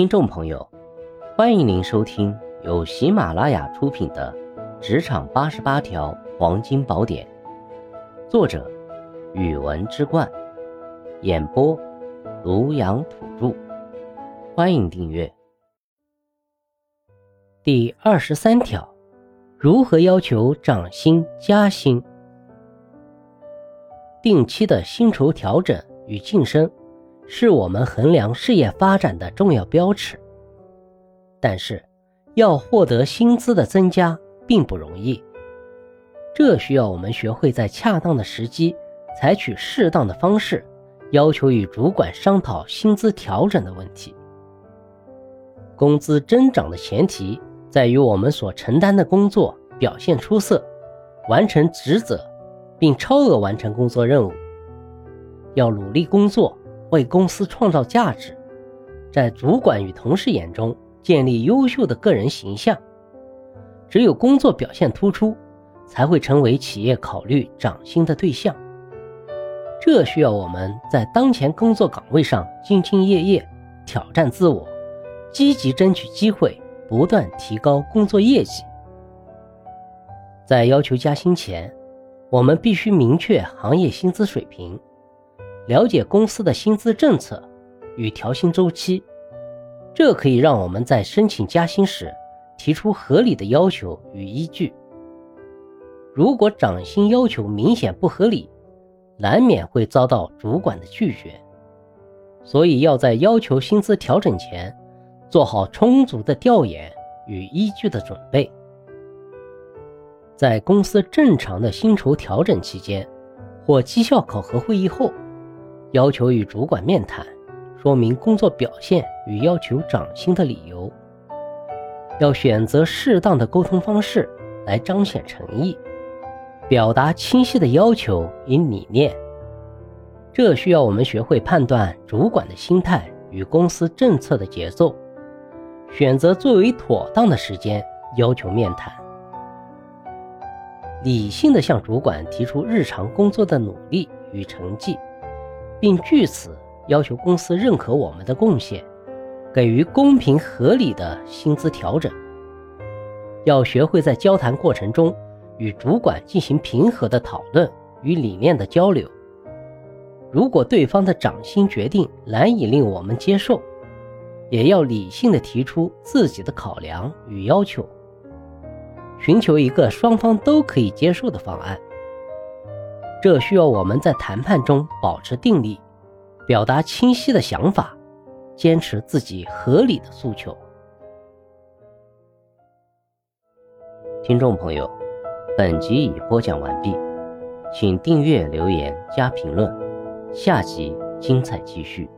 听众朋友，欢迎您收听由喜马拉雅出品的《职场八十八条黄金宝典》，作者：语文之冠，演播：庐阳土著。欢迎订阅。第二十三条，如何要求涨薪加薪？定期的薪酬调整与晋升。是我们衡量事业发展的重要标尺，但是要获得薪资的增加并不容易，这需要我们学会在恰当的时机，采取适当的方式，要求与主管商讨薪资调整的问题。工资增长的前提在于我们所承担的工作表现出色，完成职责，并超额完成工作任务，要努力工作。为公司创造价值，在主管与同事眼中建立优秀的个人形象。只有工作表现突出，才会成为企业考虑涨薪的对象。这需要我们在当前工作岗位上兢兢业业，挑战自我，积极争取机会，不断提高工作业绩。在要求加薪前，我们必须明确行业薪资水平。了解公司的薪资政策与调薪周期，这可以让我们在申请加薪时提出合理的要求与依据。如果涨薪要求明显不合理，难免会遭到主管的拒绝。所以要在要求薪资调整前，做好充足的调研与依据的准备。在公司正常的薪酬调整期间，或绩效考核会议后。要求与主管面谈，说明工作表现与要求涨薪的理由。要选择适当的沟通方式来彰显诚意，表达清晰的要求与理念。这需要我们学会判断主管的心态与公司政策的节奏，选择最为妥当的时间要求面谈。理性的向主管提出日常工作的努力与成绩。并据此要求公司认可我们的贡献，给予公平合理的薪资调整。要学会在交谈过程中与主管进行平和的讨论与理念的交流。如果对方的涨薪决定难以令我们接受，也要理性的提出自己的考量与要求，寻求一个双方都可以接受的方案。这需要我们在谈判中保持定力，表达清晰的想法，坚持自己合理的诉求。听众朋友，本集已播讲完毕，请订阅、留言、加评论，下集精彩继续。